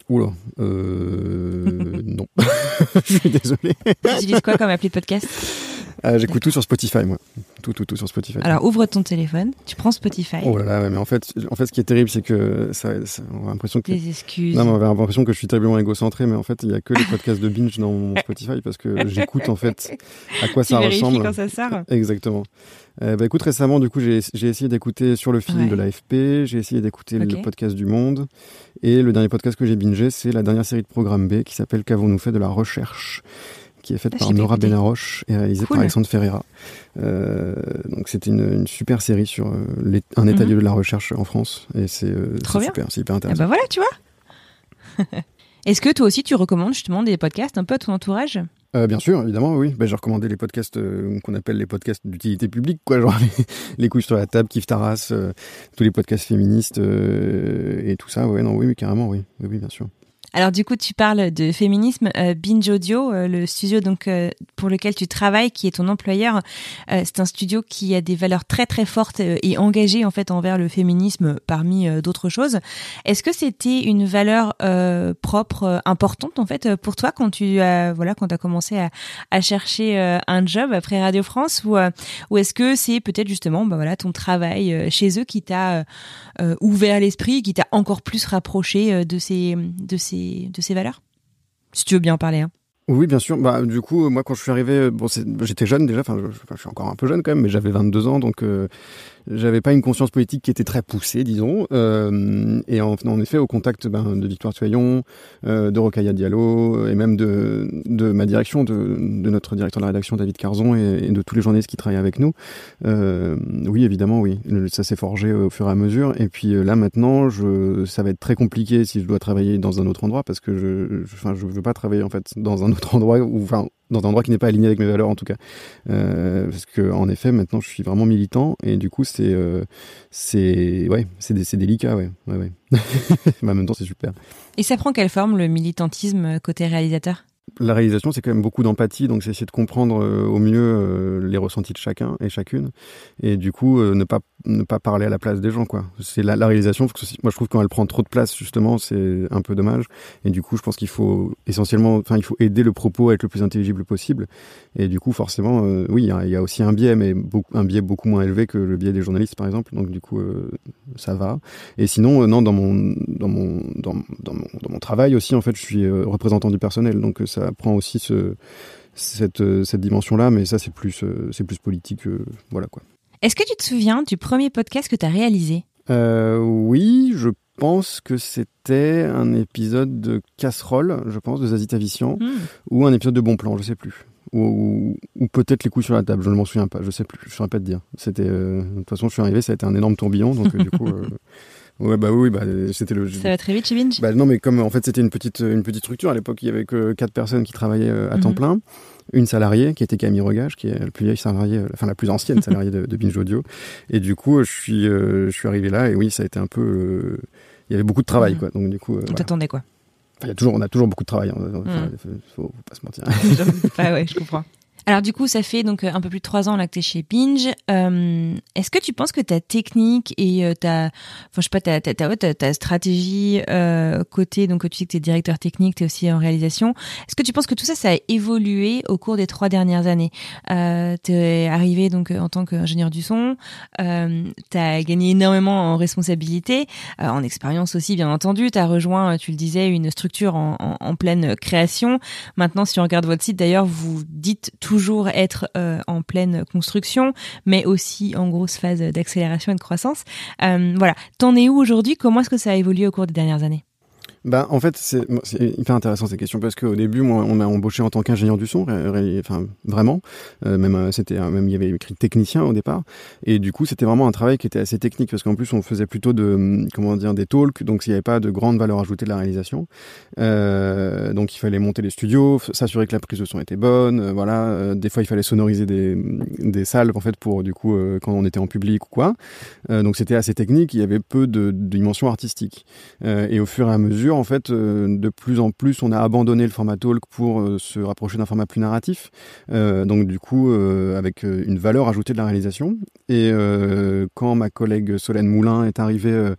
Oula, euh, non. je suis désolé. Tu utilises quoi comme appli de podcast? Euh, J'écoute tout sur Spotify, moi. Tout, tout, tout sur Spotify. Alors ouvre ton téléphone, tu prends Spotify, Oh là là, ouais, mais en fait, en fait, ce qui est terrible, c'est que ça, ça- on a l'impression que. des excuses. Non, mais on a l'impression que je suis terriblement égocentré, mais en fait, il y a que les podcasts de binge dans mon Spotify parce que j'écoute en fait à quoi tu ça ressemble. quand ça sort. Exactement. Euh, bah, écoute, récemment, du coup, j'ai essayé d'écouter sur le fil Ouais. de l'AFP, j'ai essayé d'écouter Ok. le podcast du Monde, et le dernier podcast que j'ai bingé, c'est la dernière série de Programme B qui s'appelle Qu'avons-nous fait de la recherche? Qui est faite Ah, par Nora. Benaroche et réalisée Cool. par Alexandre Ferreira. Euh, donc c'était une, une super série sur euh, un état Mhm. lieu de la recherche en France, et c'est euh, super, c'est hyper Ah intéressant. bah voilà, tu vois. Est-ce que toi aussi tu recommandes justement des podcasts un peu à ton entourage? Euh, bien sûr, évidemment, oui. Ben, j'ai recommandé les podcasts euh, qu'on appelle les podcasts d'utilité publique, quoi, genre les, les couilles sur la table, Kif Taras, euh, tous les podcasts féministes et tout ça. Ouais, non, oui, oui, carrément, oui, oui, oui bien sûr. Alors du coup, tu parles de féminisme, euh, Binge Audio, euh, le studio donc euh, pour lequel tu travailles, qui est ton employeur. Euh, c'est un studio qui a des valeurs très très fortes euh, et engagées en fait envers le féminisme parmi euh, d'autres choses. Est-ce que c'était une valeur propre, importante en fait pour toi quand tu as voilà quand as commencé à, à chercher un job après Radio France ou ou est-ce que c'est peut-être justement bah voilà ton travail chez eux qui t'a ouvert l'esprit, qui t'a encore plus rapproché de ces de ces de ces valeurs Si tu veux bien en parler. Hein. Oui, bien sûr. Bah, du coup, moi, quand je suis arrivé, euh, bon, j'étais jeune déjà. Enfin, je, enfin, je suis encore un peu jeune quand même, mais j'avais 22 ans, donc euh, j'avais pas une conscience politique qui était très poussée, disons. Euh, et en, en effet, au contact ben, de Victoire Tuaillon, euh, de Rocailla Diallo, et même de, de ma direction, de, de notre directeur de la rédaction David Carzon, et, et de tous les journalistes qui travaillent avec nous. Euh, oui, évidemment, oui. Ça s'est forgé au fur et à mesure. Et puis euh, là, maintenant, je, ça va être très compliqué si je dois travailler dans un autre endroit, parce que je, je, je veux pas travailler en fait dans un autre endroit, ou enfin dans un endroit qui n'est pas aligné avec mes valeurs en tout cas. Euh, parce que en effet, maintenant, je suis vraiment militant, et du coup, c'est, euh, c'est, ouais, c'est, dé- c'est délicat, ouais, ouais, ouais. Mais en même temps, c'est super. Et ça prend quelle forme le militantisme euh, côté réalisateur? La réalisation, c'est quand même beaucoup d'empathie, donc c'est essayer de comprendre euh, au mieux euh, les ressentis de chacun et chacune, et du coup euh, ne pas ne pas parler à la place des gens, quoi. C'est la, réalisation. Moi, je trouve que quand elle prend trop de place, justement, c'est un peu dommage. Et du coup, je pense qu'il faut essentiellement, enfin, il faut aider le propos à être le plus intelligible possible. Et du coup, forcément, oui, il y, a aussi un biais, mais un biais beaucoup moins élevé que le biais des journalistes, par exemple. Donc, du coup, ça va. Et sinon, non, dans mon, dans mon, dans, dans, mon, dans mon travail aussi, en fait, je suis représentant du personnel. Donc, ça prend aussi ce cette, euh, cette dimension-là, mais ça, c'est plus, euh, c'est plus politique. Euh, voilà quoi. Est-ce que tu te souviens du premier podcast que tu as réalisé Oui, je pense que c'était un épisode de Casserole, je pense, de Zazie Tavissian, hmm. ou un épisode de Bon Plan, je sais plus. Ou, ou, peut-être les coups sur la table, je ne m'en souviens pas, je sais plus, je ne saurais pas te dire. C'était, de toute façon, je suis arrivé, ça a été un énorme tourbillon, donc du coup, Ouais, bah oui, bah, c'était le. Ça va très vite chez Binge bah, Non, mais comme en fait c'était une petite, une petite structure à l'époque, il y avait que quatre personnes qui travaillaient euh, à temps mhm. plein. Une salariée qui était Camille Regage, qui est la plus vieille salariée, euh, enfin la plus ancienne salariée de, de, Binge Audio. Et du coup, je suis, euh, je suis arrivé là et oui, ça a été un peu. il y avait beaucoup de travail, mhm. quoi. Donc du coup. On t'attendait quoi? Il y a toujours, on a toujours beaucoup de travail. Hein. Enfin, faut, faut, pas se mentir. ah ouais, je comprends. Alors du coup, ça fait donc euh, un peu plus de trois ans là que tu es chez Binge. Euh, est-ce que tu penses que ta technique et euh, ta, enfin je sais pas, ta, ta, ta, ta stratégie côté, donc tu dis que tu es directeur technique, tu es aussi en réalisation, est-ce que tu penses que tout ça, ça a évolué au cours des trois dernières années? Tu es arrivé donc en tant qu'ingénieur du son, tu as gagné énormément en responsabilité, en expérience aussi bien entendu, tu as rejoint, tu le disais, une structure en, en, en pleine création. Maintenant, si on regarde votre site d'ailleurs, vous dites tout toujours être euh, en pleine construction, mais aussi en grosse phase d'accélération et de croissance. Euh, voilà. T'en es où aujourd'hui? Comment est-ce que ça a évolué au cours des dernières années? Bah, en fait, c'est hyper intéressant ces questions parce qu'au début, moi, on m'a embauché en tant qu'ingénieur du son, enfin vraiment. Euh, même euh, c'était même il y avait écrit technicien au départ, et du coup, c'était vraiment un travail qui était assez technique parce qu'en plus, on faisait plutôt de comment dire des talks, donc il n'y avait pas de grande valeur ajoutée de la réalisation. Donc il fallait monter les studios, s'assurer que la prise de son était bonne, euh, voilà. Euh, des fois, il fallait sonoriser des des salles en fait pour du coup quand on était en public ou quoi. donc c'était assez technique, il y avait peu de, de dimension artistique. et au fur et à mesure en fait, euh, de plus en plus, on a abandonné le format talk pour euh, se rapprocher d'un format plus narratif. Euh, donc, du coup, avec une valeur ajoutée de la réalisation. Et quand ma collègue Solène Moulin est arrivée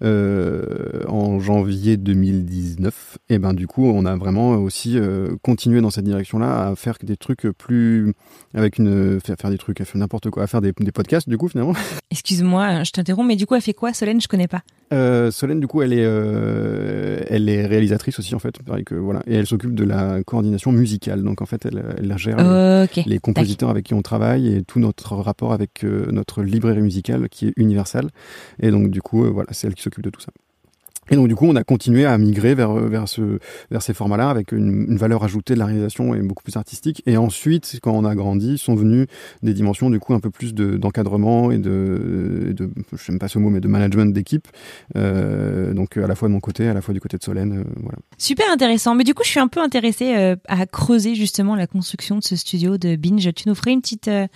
en janvier 2019, et ben du coup, on a vraiment aussi continué dans cette direction-là à faire des trucs plus avec une faire, des trucs, à faire n'importe quoi, à faire des, des podcasts du coup finalement. Excuse-moi, je t'interromps, mais du coup, elle fait quoi, Solène? Je connais pas. Euh, Solène, du coup, elle est, euh, elle est réalisatrice aussi, en fait. Pareil que, voilà. Et elle s'occupe de la coordination musicale. Donc, en fait, elle, elle gère les, compositeurs avec qui on travaille et tout notre rapport avec euh, notre librairie musicale qui est universelle. Et donc, du coup, euh, voilà, c'est elle qui s'occupe de tout ça. Et donc du coup, on a continué à migrer vers vers ce vers ces formats-là avec une, valeur ajoutée de la réalisation et beaucoup plus artistique. Et ensuite, quand on a grandi, sont venues des dimensions du coup un peu plus de d'encadrement et de je n'aime pas ce mot mais de management d'équipe. Euh, donc à la fois de mon côté, à la fois du côté de Solène, euh. Super intéressant. Mais du coup, je suis un peu intéressée euh, à creuser justement la construction de ce studio de Binge. Tu nous ferais une petite euh,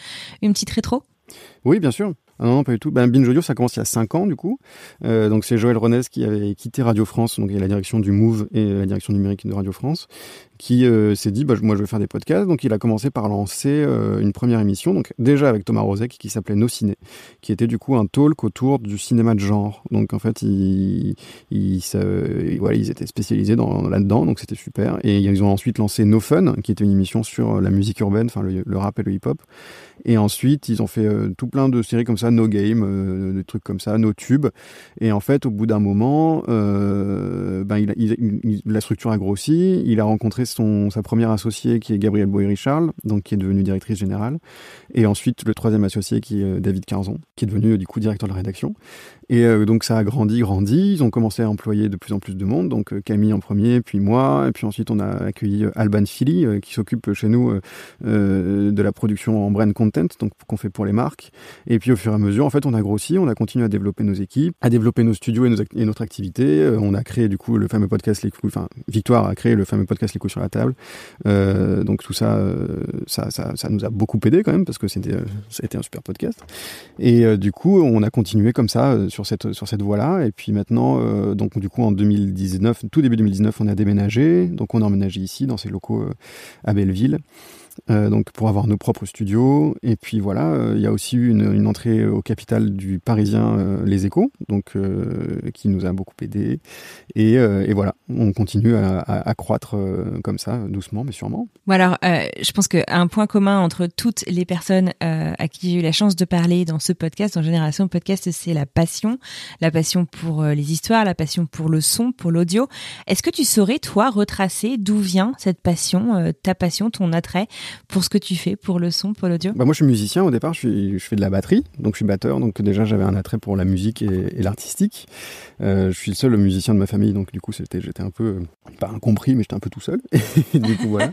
une petite rétro? Oui, bien sûr. Ah non, pas du tout. Ben, Binge Audio, ça commence il y a 5 ans, du coup. Euh, donc, c'est Joël Renez qui avait quitté Radio France, donc il y a la direction du Move et la direction numérique de Radio France, qui euh, s'est dit, bah, moi, je veux faire des podcasts. Donc, il a commencé par lancer euh, une première émission, donc déjà avec Thomas Rozek, qui s'appelait Nos Ciné, qui était du coup un talk autour du cinéma de genre. Donc, en fait, ils, étaient spécialisés dans, là-dedans, donc c'était super. Et ils ont ensuite lancé No Fun, qui était une émission sur la musique urbaine, enfin le, rap et le hip-hop. Et ensuite, ils ont fait tout de séries comme ça No Game, euh, des trucs comme ça, No Tube. Et en fait, au bout d'un moment, euh, ben, la structure a grossi. Il a rencontré son, sa première associée qui est Gabrielle Boyer-Richard, donc qui est devenue directrice générale. Et ensuite, le troisième associé qui est euh, David Carzon, qui est devenu du coup directeur de la rédaction. Et euh, donc ça a grandi, grandi. Ils ont commencé à employer de plus en plus de monde. Donc euh, Camille en premier, puis moi. Et puis ensuite, on a accueilli euh, Alban Philly, qui s'occupe chez nous de la production en brand content, donc qu'on fait pour les marques. Et puis au fur et à mesure, en fait, on a grossi, on a continué à développer nos équipes, à développer nos studios et notre activité. on a créé du coup le fameux podcast Les coups, enfin Victoire a créé le fameux podcast Les coups sur la table. donc tout ça, ça, ça, ça, nous a beaucoup aidé quand même parce que c'était, a été un super podcast. Et du coup, on a continué comme ça sur cette sur cette voie-là. Et puis maintenant, euh, donc du coup en 2019, tout début 2019, on a déménagé. Donc on a emménagé ici dans ces locaux euh, à Belleville. Euh, donc pour avoir nos propres studios. Et puis voilà, euh, il y a aussi eu une, entrée au capital du Parisien euh, Les Échos, donc qui nous a beaucoup aidé. Et, et voilà, on continue à, croître comme ça, doucement mais sûrement. Alors, je pense qu'un point commun entre toutes les personnes à qui j'ai eu la chance de parler dans ce podcast, en Génération Podcast, c'est la passion, la passion pour les histoires, la passion pour le son, pour l'audio. Est-ce que tu saurais, toi, retracer d'où vient cette passion, ta passion, ton attrait pour ce que tu fais, pour le son, pour l'audio bah Moi, je suis musicien au départ, je, suis, je fais de la batterie, donc je suis batteur, donc déjà j'avais un attrait pour la musique et, et l'artistique. Euh, je suis le seul musicien de ma famille, donc du coup j'étais un peu, pas incompris, mais j'étais un peu tout seul. et du coup voilà.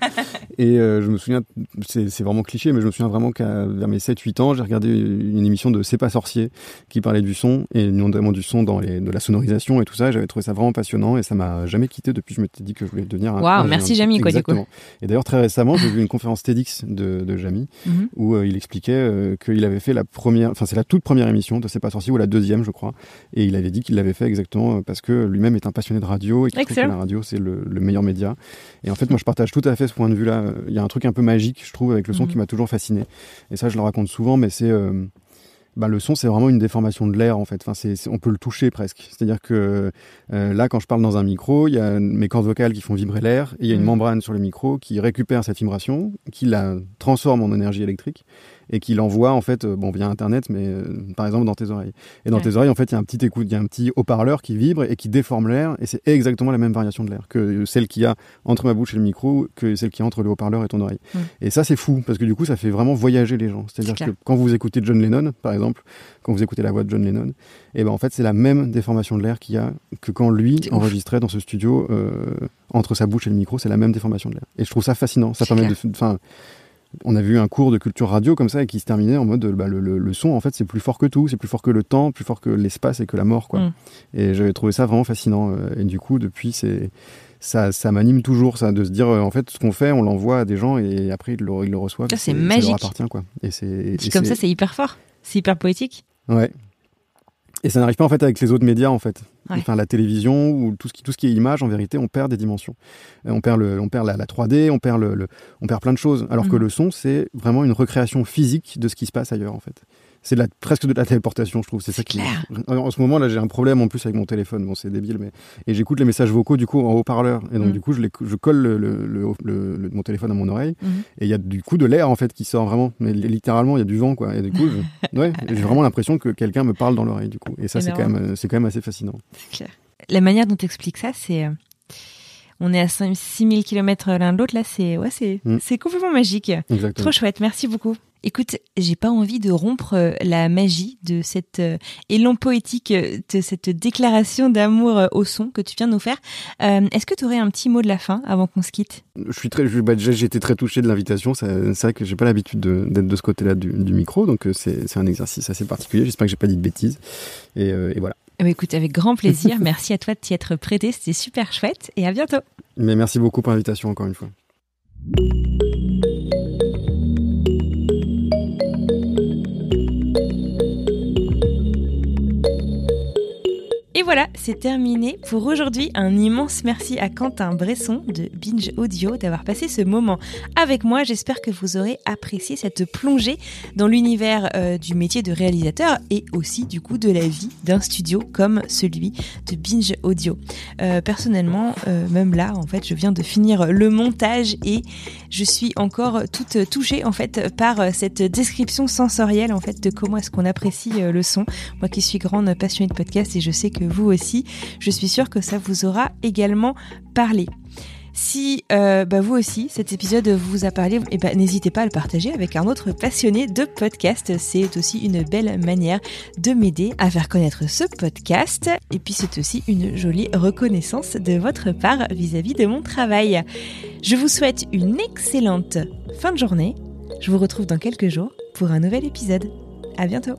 Et euh, je me souviens, c'est vraiment cliché, mais je me souviens vraiment qu'à vers mes 7-8 ans, j'ai regardé une émission de C'est pas sorcier qui parlait du son, et notamment du son dans les, de la sonorisation et tout ça. J'avais trouvé ça vraiment passionnant et ça m'a jamais quitté depuis. Je m'étais dit que je voulais devenir un. Waouh, merci Jamie, quoi, du coup. Et d'ailleurs, très récemment, j'ai vu une conférence TEDx de, de Jamie mm -hmm. où euh, il expliquait euh, qu'il avait fait la première, enfin, c'est la toute première émission de C'est pas sorcier ou la deuxième, je crois. Et il avait dit qu'il l'avait fait exactement parce que lui-même est un passionné de radio et qu'il trouve que la radio, c'est le, le, meilleur média. Et en fait, moi, je partage tout à fait ce point de vue-là. Il y a un truc un peu magique, je trouve, avec le son mm -hmm. qui m'a toujours fasciné. Et ça, je le raconte souvent, mais c'est. Euh, bah, le son, c'est vraiment une déformation de l'air, en fait. Enfin, c'est, on peut le toucher presque. C'est-à-dire que euh, là, quand je parle dans un micro, il y a mes cordes vocales qui font vibrer l'air, et il y a une mmh. membrane sur le micro qui récupère cette vibration, qui la transforme en énergie électrique, et qui l'envoie en fait bon via internet mais euh, par exemple dans tes oreilles. Et dans ouais. tes oreilles en fait il y a un petit écoute il y a un petit haut-parleur qui vibre et qui déforme l'air et c'est exactement la même variation de l'air que celle qu'il y a entre ma bouche et le micro que celle qui y a entre le haut-parleur et ton oreille. Mmh. et ça c'est fou parce que du coup ça fait vraiment voyager les gens. C'est à dire que quand vous écoutez John Lennon par exemple quand vous écoutez la voix de John Lennon et ben en fait c'est la même déformation de l'air qu'il y a que quand lui enregistrait dans ce studio euh, entre sa bouche et le micro c'est la même déformation de l'air. Et je trouve ça fascinant. Ça permet clair. de enfin on a vu un cours de culture radio comme ça et qui se terminait en mode bah, le, le, le, son en fait c'est plus fort que tout, c'est plus fort que le temps, plus fort que l'espace et que la mort quoi. Mm. Et j'avais trouvé ça vraiment fascinant euh, et du coup depuis c'est ça, ça m'anime toujours ça de se dire en fait ce qu'on fait on l'envoie à des gens et après ils le, ils le reçoivent. C'est magique. Ça leur appartient quoi. Et c'est comme ça c'est hyper fort, c'est hyper poétique. Ouais. Et ça n'arrive pas en fait avec les autres médias en fait. Ouais. Enfin la télévision ou tout ce qui tout ce qui est image en vérité on perd des dimensions. On perd le on perd la, la 3D, on perd le, le, on perd plein de choses alors mmh. que le son c'est vraiment une recréation physique de ce qui se passe ailleurs en fait c'est presque de la téléportation, je trouve. C'est ça qui. Clair. En ce moment, là, j'ai un problème en plus avec mon téléphone. Bon, c'est débile, mais et j'écoute les messages vocaux du coup en haut-parleur. Et donc, mm. du coup, je, les, je colle le, le, le, mon téléphone à mon oreille. Mm. Et il y a du coup de l'air en fait qui sort vraiment. Mais littéralement, il y a du vent, quoi. Et du coup, ouais, j'ai vraiment l'impression que quelqu'un me parle dans l'oreille, du coup. Et ça, c'est quand même, c'est quand même assez fascinant. C'est clair. La manière dont tu expliques ça, c'est on est à 6000 km l'un de l'autre là c'est ouais c'est mm. c'est complètement magique Exactement. trop chouette merci beaucoup Écoute, j'ai pas envie de rompre euh, la magie de cet euh, élan poétique, euh, de cette déclaration d'amour au son que tu viens de nous faire. Euh, Est-ce que tu aurais un petit mot de la fin avant qu'on se quitte? Je suis très, bah, j'ai été très touché de l'invitation. C'est vrai que j'ai pas l'habitude d'être de, ce côté-là du, du, micro, donc c'est un exercice assez particulier. J'espère que j'ai pas dit de bêtises. Et, et voilà. Eh ben, écoute, avec grand plaisir. merci à toi de t'y être prêté. C'était super chouette et à bientôt. Mais merci beaucoup pour l'invitation encore une fois. Et voilà, c'est terminé pour aujourd'hui. Un immense merci à Quentin Bresson de Binge Audio d'avoir passé ce moment avec moi. J'espère que vous aurez apprécié cette plongée dans l'univers euh, du métier de réalisateur et aussi du coup de la vie d'un studio comme celui de Binge Audio. Euh, personnellement, euh, même là, en fait, je viens de finir le montage et je suis encore toute touchée en fait par cette description sensorielle en fait de comment est-ce qu'on apprécie le son. Moi qui suis grande passionnée de podcast et je sais que vous aussi. Je suis sûre que ça vous aura également parlé. Si euh, bah vous aussi, cet épisode vous a parlé, eh ben, n'hésitez pas à le partager avec un autre passionné de podcast. C'est aussi une belle manière de m'aider à faire connaître ce podcast. Et puis c'est aussi une jolie reconnaissance de votre part vis-à-vis -vis de mon travail. Je vous souhaite une excellente fin de journée. Je vous retrouve dans quelques jours pour un nouvel épisode. À bientôt.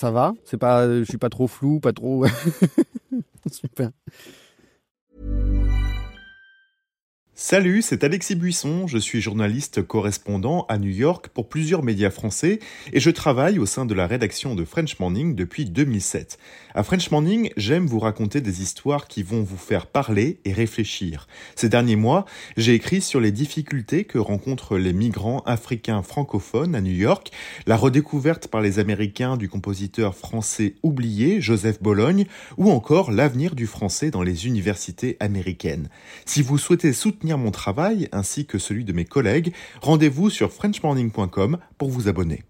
Ça va C'est pas, je suis pas trop flou, pas trop. Super. Salut, c'est Alexis Buisson, je suis journaliste correspondant à New York pour plusieurs médias français et je travaille au sein de la rédaction de French Morning depuis 2007. À French Morning, j'aime vous raconter des histoires qui vont vous faire parler et réfléchir. Ces derniers mois, j'ai écrit sur les difficultés que rencontrent les migrants africains francophones à New York, la redécouverte par les Américains du compositeur français oublié Joseph Bologne ou encore l'avenir du français dans les universités américaines. Si vous souhaitez soutenir mon travail ainsi que celui de mes collègues, rendez-vous sur frenchmorning.com pour vous abonner.